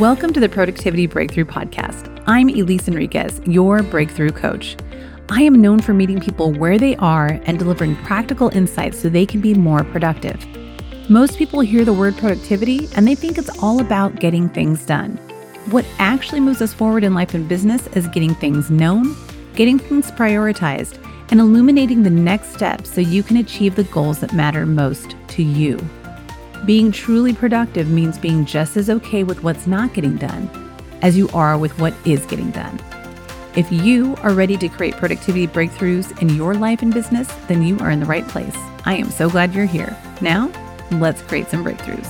Welcome to the Productivity Breakthrough Podcast. I'm Elise Enriquez, your breakthrough coach. I am known for meeting people where they are and delivering practical insights so they can be more productive. Most people hear the word productivity and they think it's all about getting things done. What actually moves us forward in life and business is getting things known, getting things prioritized, and illuminating the next steps so you can achieve the goals that matter most to you. Being truly productive means being just as okay with what's not getting done as you are with what is getting done. If you are ready to create productivity breakthroughs in your life and business, then you are in the right place. I am so glad you're here. Now, let's create some breakthroughs.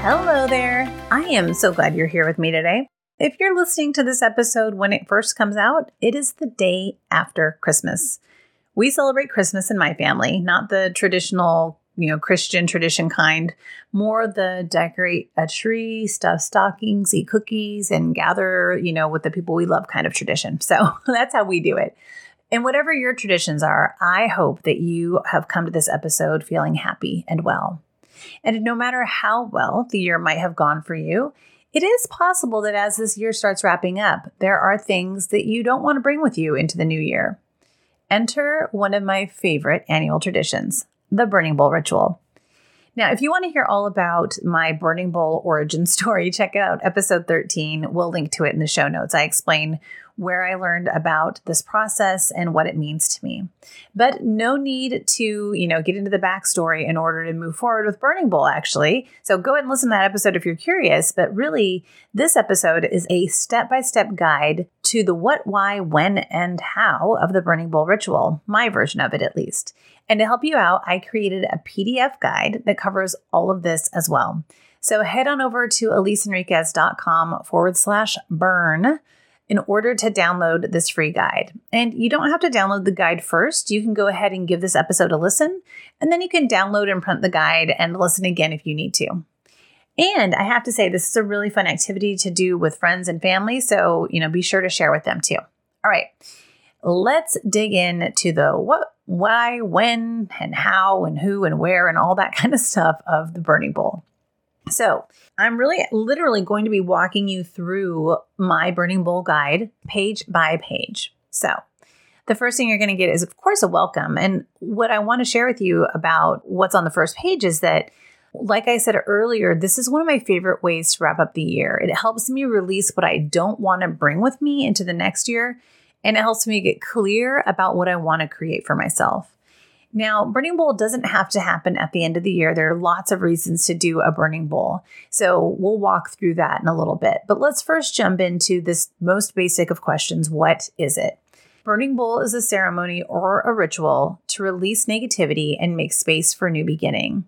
Hello there. I am so glad you're here with me today. If you're listening to this episode when it first comes out, it is the day after Christmas. We celebrate Christmas in my family, not the traditional, you know, Christian tradition kind, more the decorate a tree, stuff stockings, eat cookies, and gather, you know, with the people we love kind of tradition. So that's how we do it. And whatever your traditions are, I hope that you have come to this episode feeling happy and well. And no matter how well the year might have gone for you, it is possible that as this year starts wrapping up, there are things that you don't want to bring with you into the new year. Enter one of my favorite annual traditions, the Burning Bowl ritual. Now, if you want to hear all about my Burning Bowl origin story, check out episode 13. We'll link to it in the show notes. I explain where I learned about this process and what it means to me. But no need to, you know, get into the backstory in order to move forward with Burning Bowl, actually. So go ahead and listen to that episode if you're curious. But really, this episode is a step by step guide to the what, why, when, and how of the Burning Bowl ritual, my version of it at least. And to help you out, I created a PDF guide that covers all of this as well. So head on over to eliseenriquez.com forward slash burn in order to download this free guide. And you don't have to download the guide first. You can go ahead and give this episode a listen, and then you can download and print the guide and listen again if you need to. And I have to say, this is a really fun activity to do with friends and family. So, you know, be sure to share with them too. All right, let's dig in to the what, why, when, and how, and who, and where, and all that kind of stuff of the Burning Bowl. So, I'm really literally going to be walking you through my Burning Bowl guide page by page. So, the first thing you're going to get is, of course, a welcome. And what I want to share with you about what's on the first page is that, like I said earlier, this is one of my favorite ways to wrap up the year. It helps me release what I don't want to bring with me into the next year, and it helps me get clear about what I want to create for myself. Now, Burning Bowl doesn't have to happen at the end of the year. There are lots of reasons to do a Burning Bowl. So we'll walk through that in a little bit. But let's first jump into this most basic of questions What is it? Burning Bowl is a ceremony or a ritual to release negativity and make space for a new beginning.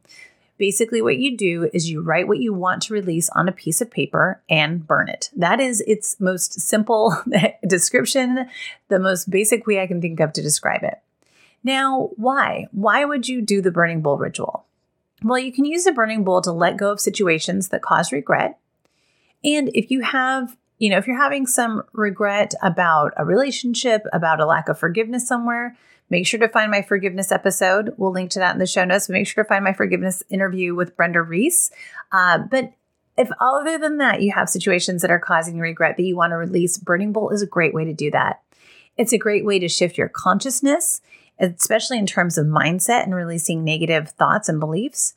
Basically, what you do is you write what you want to release on a piece of paper and burn it. That is its most simple description, the most basic way I can think of to describe it. Now, why? Why would you do the burning bowl ritual? Well, you can use the burning bowl to let go of situations that cause regret. And if you have, you know, if you're having some regret about a relationship, about a lack of forgiveness somewhere, make sure to find my forgiveness episode. We'll link to that in the show notes. But make sure to find my forgiveness interview with Brenda Reese. Uh, but if other than that, you have situations that are causing regret that you want to release, Burning Bowl is a great way to do that. It's a great way to shift your consciousness especially in terms of mindset and releasing negative thoughts and beliefs.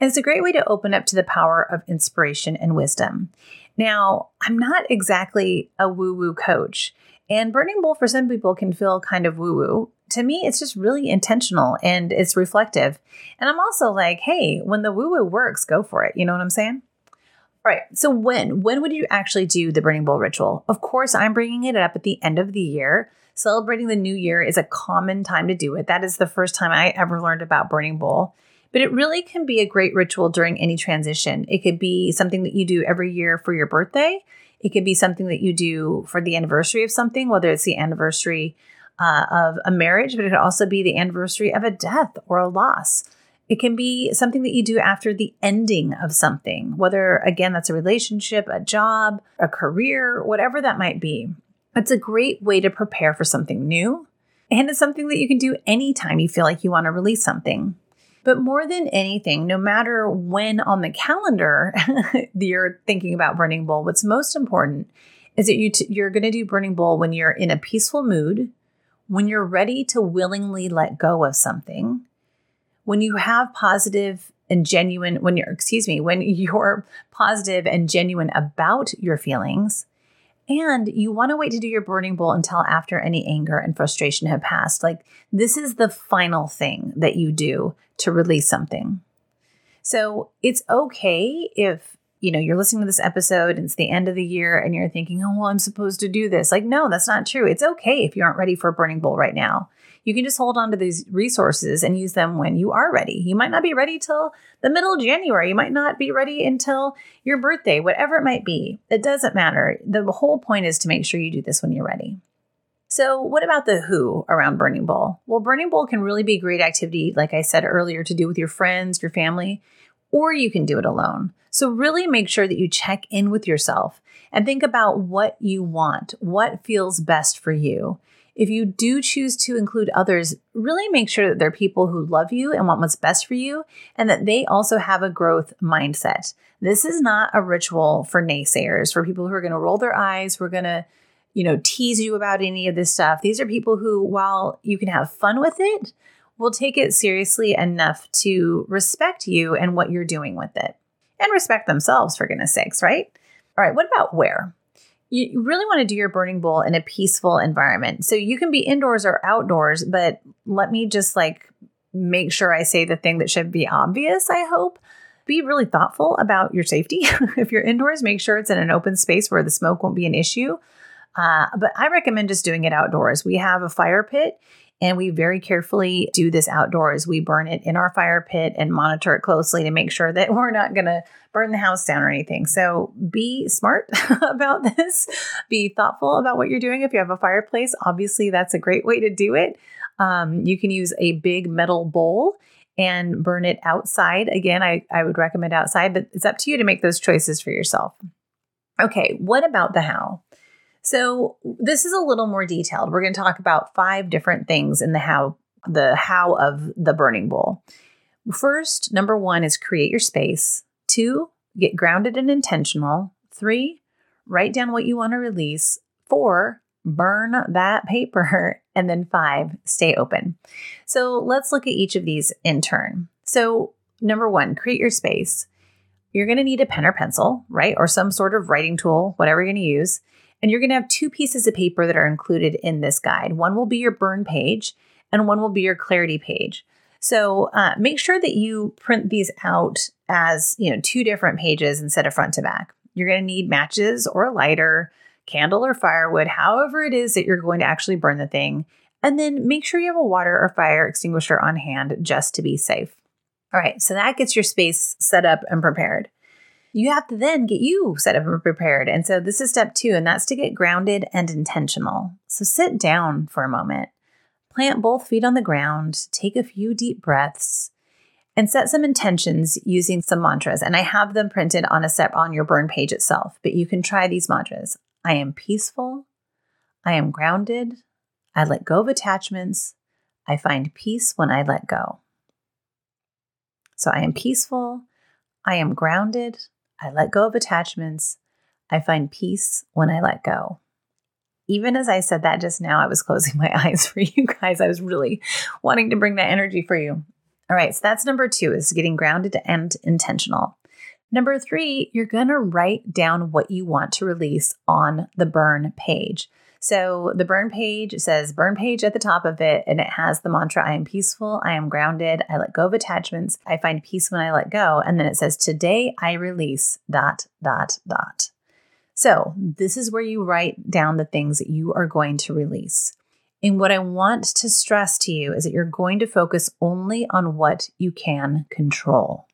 And it's a great way to open up to the power of inspiration and wisdom. Now, I'm not exactly a woo woo coach, and Burning Bowl for some people can feel kind of woo woo. To me, it's just really intentional and it's reflective. And I'm also like, hey, when the woo woo works, go for it. You know what I'm saying? All right. So when when would you actually do the burning bowl ritual? Of course, I'm bringing it up at the end of the year Celebrating the new year is a common time to do it. That is the first time I ever learned about Burning Bowl. But it really can be a great ritual during any transition. It could be something that you do every year for your birthday. It could be something that you do for the anniversary of something, whether it's the anniversary uh, of a marriage, but it could also be the anniversary of a death or a loss. It can be something that you do after the ending of something, whether, again, that's a relationship, a job, a career, whatever that might be. It's a great way to prepare for something new. And it's something that you can do anytime you feel like you want to release something. But more than anything, no matter when on the calendar you're thinking about Burning Bowl, what's most important is that you t- you're going to do Burning Bowl when you're in a peaceful mood, when you're ready to willingly let go of something, when you have positive and genuine when you're excuse me, when you're positive and genuine about your feelings, and you want to wait to do your burning bowl until after any anger and frustration have passed. Like this is the final thing that you do to release something. So it's okay if you know you're listening to this episode and it's the end of the year and you're thinking, oh well, I'm supposed to do this. Like, no, that's not true. It's okay if you aren't ready for a burning bowl right now you can just hold on to these resources and use them when you are ready. You might not be ready till the middle of January. You might not be ready until your birthday, whatever it might be. It doesn't matter. The whole point is to make sure you do this when you're ready. So, what about the who around Burning Bowl? Well, Burning Bowl can really be a great activity, like I said earlier, to do with your friends, your family, or you can do it alone. So, really make sure that you check in with yourself and think about what you want, what feels best for you. If you do choose to include others, really make sure that they're people who love you and want what's best for you and that they also have a growth mindset. This is not a ritual for naysayers, for people who are going to roll their eyes, who are going to, you know, tease you about any of this stuff. These are people who, while you can have fun with it, will take it seriously enough to respect you and what you're doing with it and respect themselves, for goodness sakes, right? All right, what about where? you really want to do your burning bowl in a peaceful environment. So you can be indoors or outdoors, but let me just like make sure I say the thing that should be obvious, I hope. Be really thoughtful about your safety. if you're indoors, make sure it's in an open space where the smoke won't be an issue. Uh, but I recommend just doing it outdoors. We have a fire pit and we very carefully do this outdoors. We burn it in our fire pit and monitor it closely to make sure that we're not going to burn the house down or anything. So be smart about this. Be thoughtful about what you're doing. If you have a fireplace, obviously that's a great way to do it. Um, you can use a big metal bowl and burn it outside. Again, I, I would recommend outside, but it's up to you to make those choices for yourself. Okay, what about the how? So this is a little more detailed. We're going to talk about five different things in the how the how of the burning bowl. First, number 1 is create your space. 2, get grounded and intentional. 3, write down what you want to release. 4, burn that paper. And then 5, stay open. So let's look at each of these in turn. So, number 1, create your space. You're going to need a pen or pencil, right? Or some sort of writing tool, whatever you're going to use. And you're going to have two pieces of paper that are included in this guide. One will be your burn page, and one will be your clarity page. So uh, make sure that you print these out as you know two different pages instead of front to back. You're going to need matches or a lighter, candle or firewood, however it is that you're going to actually burn the thing. And then make sure you have a water or fire extinguisher on hand just to be safe. All right, so that gets your space set up and prepared you have to then get you set up and prepared. And so this is step two, and that's to get grounded and intentional. So sit down for a moment, plant both feet on the ground, take a few deep breaths, and set some intentions using some mantras. And I have them printed on a step on your burn page itself, but you can try these mantras. I am peaceful. I am grounded. I let go of attachments. I find peace when I let go. So I am peaceful. I am grounded. I let go of attachments. I find peace when I let go. Even as I said that just now, I was closing my eyes for you guys. I was really wanting to bring that energy for you. All right, so that's number two is getting grounded and intentional. Number three, you're going to write down what you want to release on the burn page. So the burn page says burn page at the top of it, and it has the mantra I am peaceful, I am grounded, I let go of attachments, I find peace when I let go. And then it says today I release dot, dot, dot. So this is where you write down the things that you are going to release. And what I want to stress to you is that you're going to focus only on what you can control.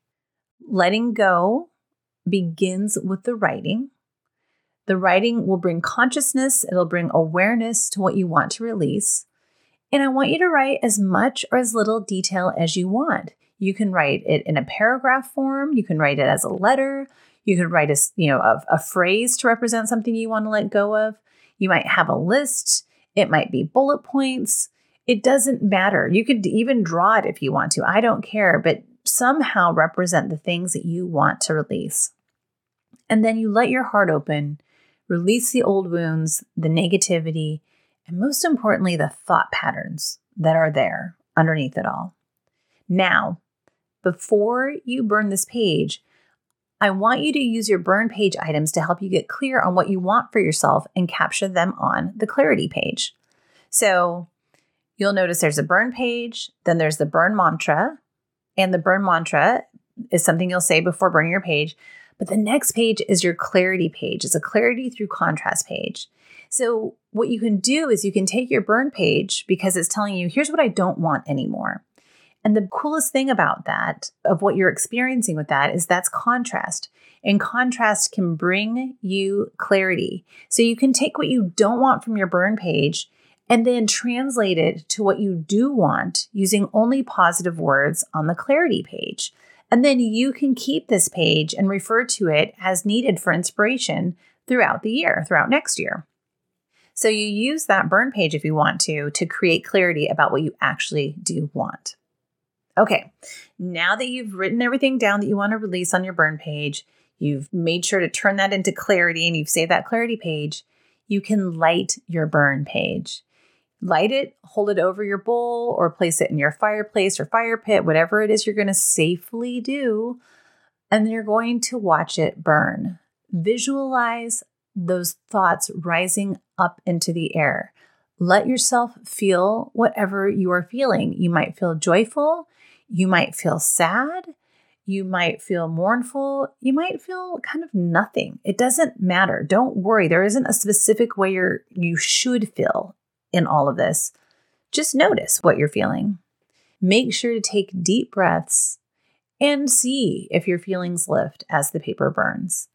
Letting go begins with the writing. The writing will bring consciousness, it'll bring awareness to what you want to release. And I want you to write as much or as little detail as you want. You can write it in a paragraph form, you can write it as a letter, you can write a, you know, a, a phrase to represent something you want to let go of. You might have a list, it might be bullet points. It doesn't matter. You could even draw it if you want to. I don't care, but somehow represent the things that you want to release. And then you let your heart open, release the old wounds, the negativity, and most importantly, the thought patterns that are there underneath it all. Now, before you burn this page, I want you to use your burn page items to help you get clear on what you want for yourself and capture them on the clarity page. So you'll notice there's a burn page, then there's the burn mantra, and the burn mantra is something you'll say before burning your page. But the next page is your clarity page. It's a clarity through contrast page. So, what you can do is you can take your burn page because it's telling you, here's what I don't want anymore. And the coolest thing about that, of what you're experiencing with that, is that's contrast. And contrast can bring you clarity. So you can take what you don't want from your burn page and then translate it to what you do want using only positive words on the clarity page. And then you can keep this page and refer to it as needed for inspiration throughout the year, throughout next year. So you use that burn page if you want to, to create clarity about what you actually do want. Okay, now that you've written everything down that you want to release on your burn page, you've made sure to turn that into clarity and you've saved that clarity page, you can light your burn page. Light it, hold it over your bowl, or place it in your fireplace or fire pit, whatever it is you're going to safely do. And then you're going to watch it burn. Visualize those thoughts rising up into the air. Let yourself feel whatever you are feeling. You might feel joyful, you might feel sad. You might feel mournful. You might feel kind of nothing. It doesn't matter. Don't worry. There isn't a specific way you're, you should feel in all of this. Just notice what you're feeling. Make sure to take deep breaths and see if your feelings lift as the paper burns.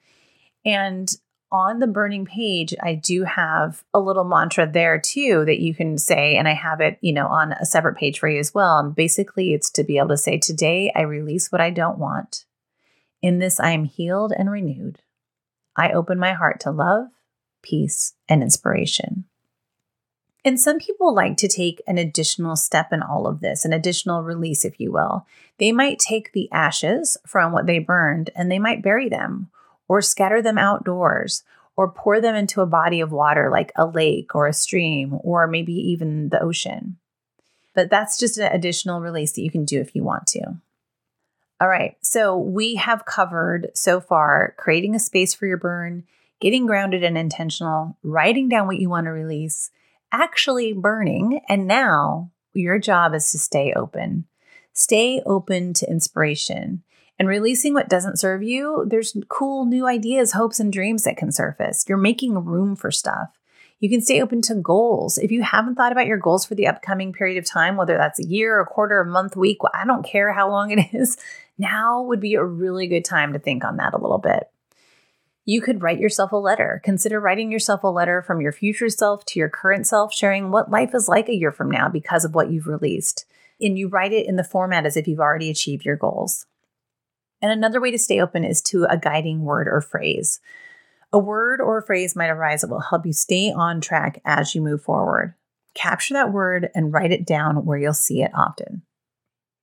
And on the burning page, I do have a little mantra there too that you can say, and I have it, you know, on a separate page for you as well. And basically, it's to be able to say, Today I release what I don't want. In this, I am healed and renewed. I open my heart to love, peace, and inspiration. And some people like to take an additional step in all of this, an additional release, if you will. They might take the ashes from what they burned and they might bury them or scatter them outdoors, or pour them into a body of water like a lake or a stream, or maybe even the ocean. But that's just an additional release that you can do if you want to. All right, so we have covered so far creating a space for your burn, getting grounded and intentional, writing down what you want to release, actually burning, and now your job is to stay open. Stay open to inspiration and releasing what doesn't serve you, there's cool new ideas, hopes, and dreams that can surface. You're making room for stuff. You can stay open to goals. If you haven't thought about your goals for the upcoming period of time, whether that's a year, a quarter, a month, week, I don't care how long it is, now would be a really good time to think on that a little bit. You could write yourself a letter. Consider writing yourself a letter from your future self to your current self, sharing what life is like a year from now because of what you've released. And you write it in the format as if you've already achieved your goals. And another way to stay open is to a guiding word or phrase. A word or a phrase might arise that will help you stay on track as you move forward. Capture that word and write it down where you'll see it often.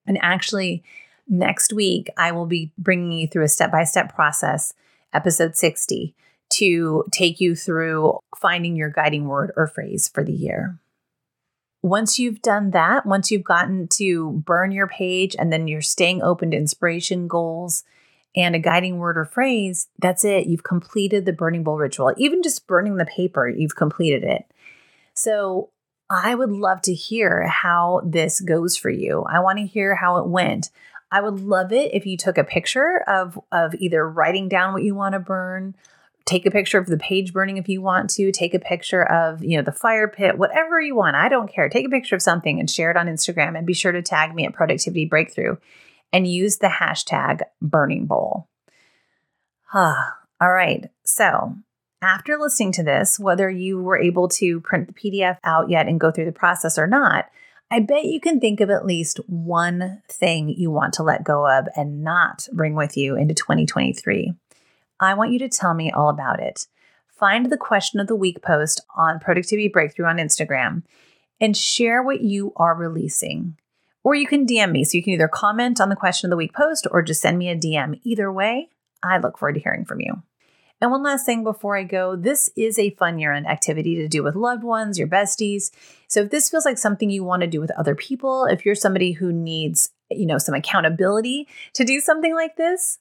And actually, next week, I will be bringing you through a step by step process, episode 60, to take you through finding your guiding word or phrase for the year once you've done that, once you've gotten to burn your page and then you're staying open to inspiration goals and a guiding word or phrase, that's it. You've completed the burning bowl ritual. Even just burning the paper, you've completed it. So I would love to hear how this goes for you. I want to hear how it went. I would love it if you took a picture of, of either writing down what you want to burn take a picture of the page burning if you want to take a picture of you know the fire pit whatever you want i don't care. Take a picture of something and share it on instagram and be sure to tag me at productivity breakthrough and use the hashtag burning bowl. All right so after listening to this whether you were able to print the pdf out yet and go through the process or not I bet you can think of at least one thing you want to let go of and not bring with you into 2023. I want you to tell me all about it. Find the question of the week post on Productivity Breakthrough on Instagram and share what you are releasing. Or you can DM me. So you can either comment on the question of the week post or just send me a DM. Either way, I look forward to hearing from you. And one last thing before I go this is a fun year end activity to do with loved ones, your besties. So if this feels like something you want to do with other people, if you're somebody who needs, you know, some accountability to do something like this,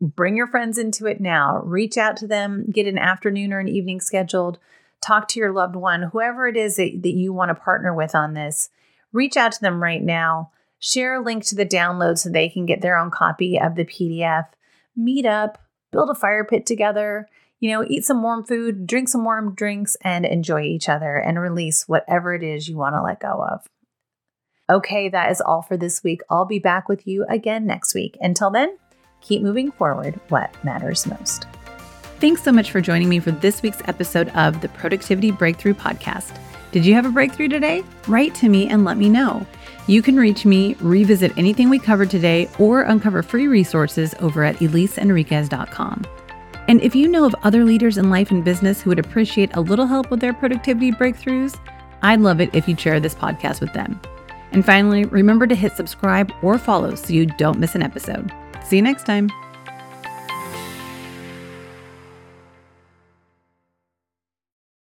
bring your friends into it now. Reach out to them, get an afternoon or an evening scheduled, talk to your loved one, whoever it is that, that you want to partner with on this. Reach out to them right now. Share a link to the download so they can get their own copy of the PDF. Meet up, build a fire pit together, you know, eat some warm food, drink some warm drinks, and enjoy each other and release whatever it is you want to let go of. Okay, that is all for this week. I'll be back with you again next week. Until then, keep moving forward what matters most. Thanks so much for joining me for this week's episode of the Productivity Breakthrough Podcast. Did you have a breakthrough today? Write to me and let me know. You can reach me, revisit anything we covered today, or uncover free resources over at EliseEnriquez.com. And if you know of other leaders in life and business who would appreciate a little help with their productivity breakthroughs, I'd love it if you'd share this podcast with them. And finally, remember to hit subscribe or follow so you don't miss an episode. See you next time.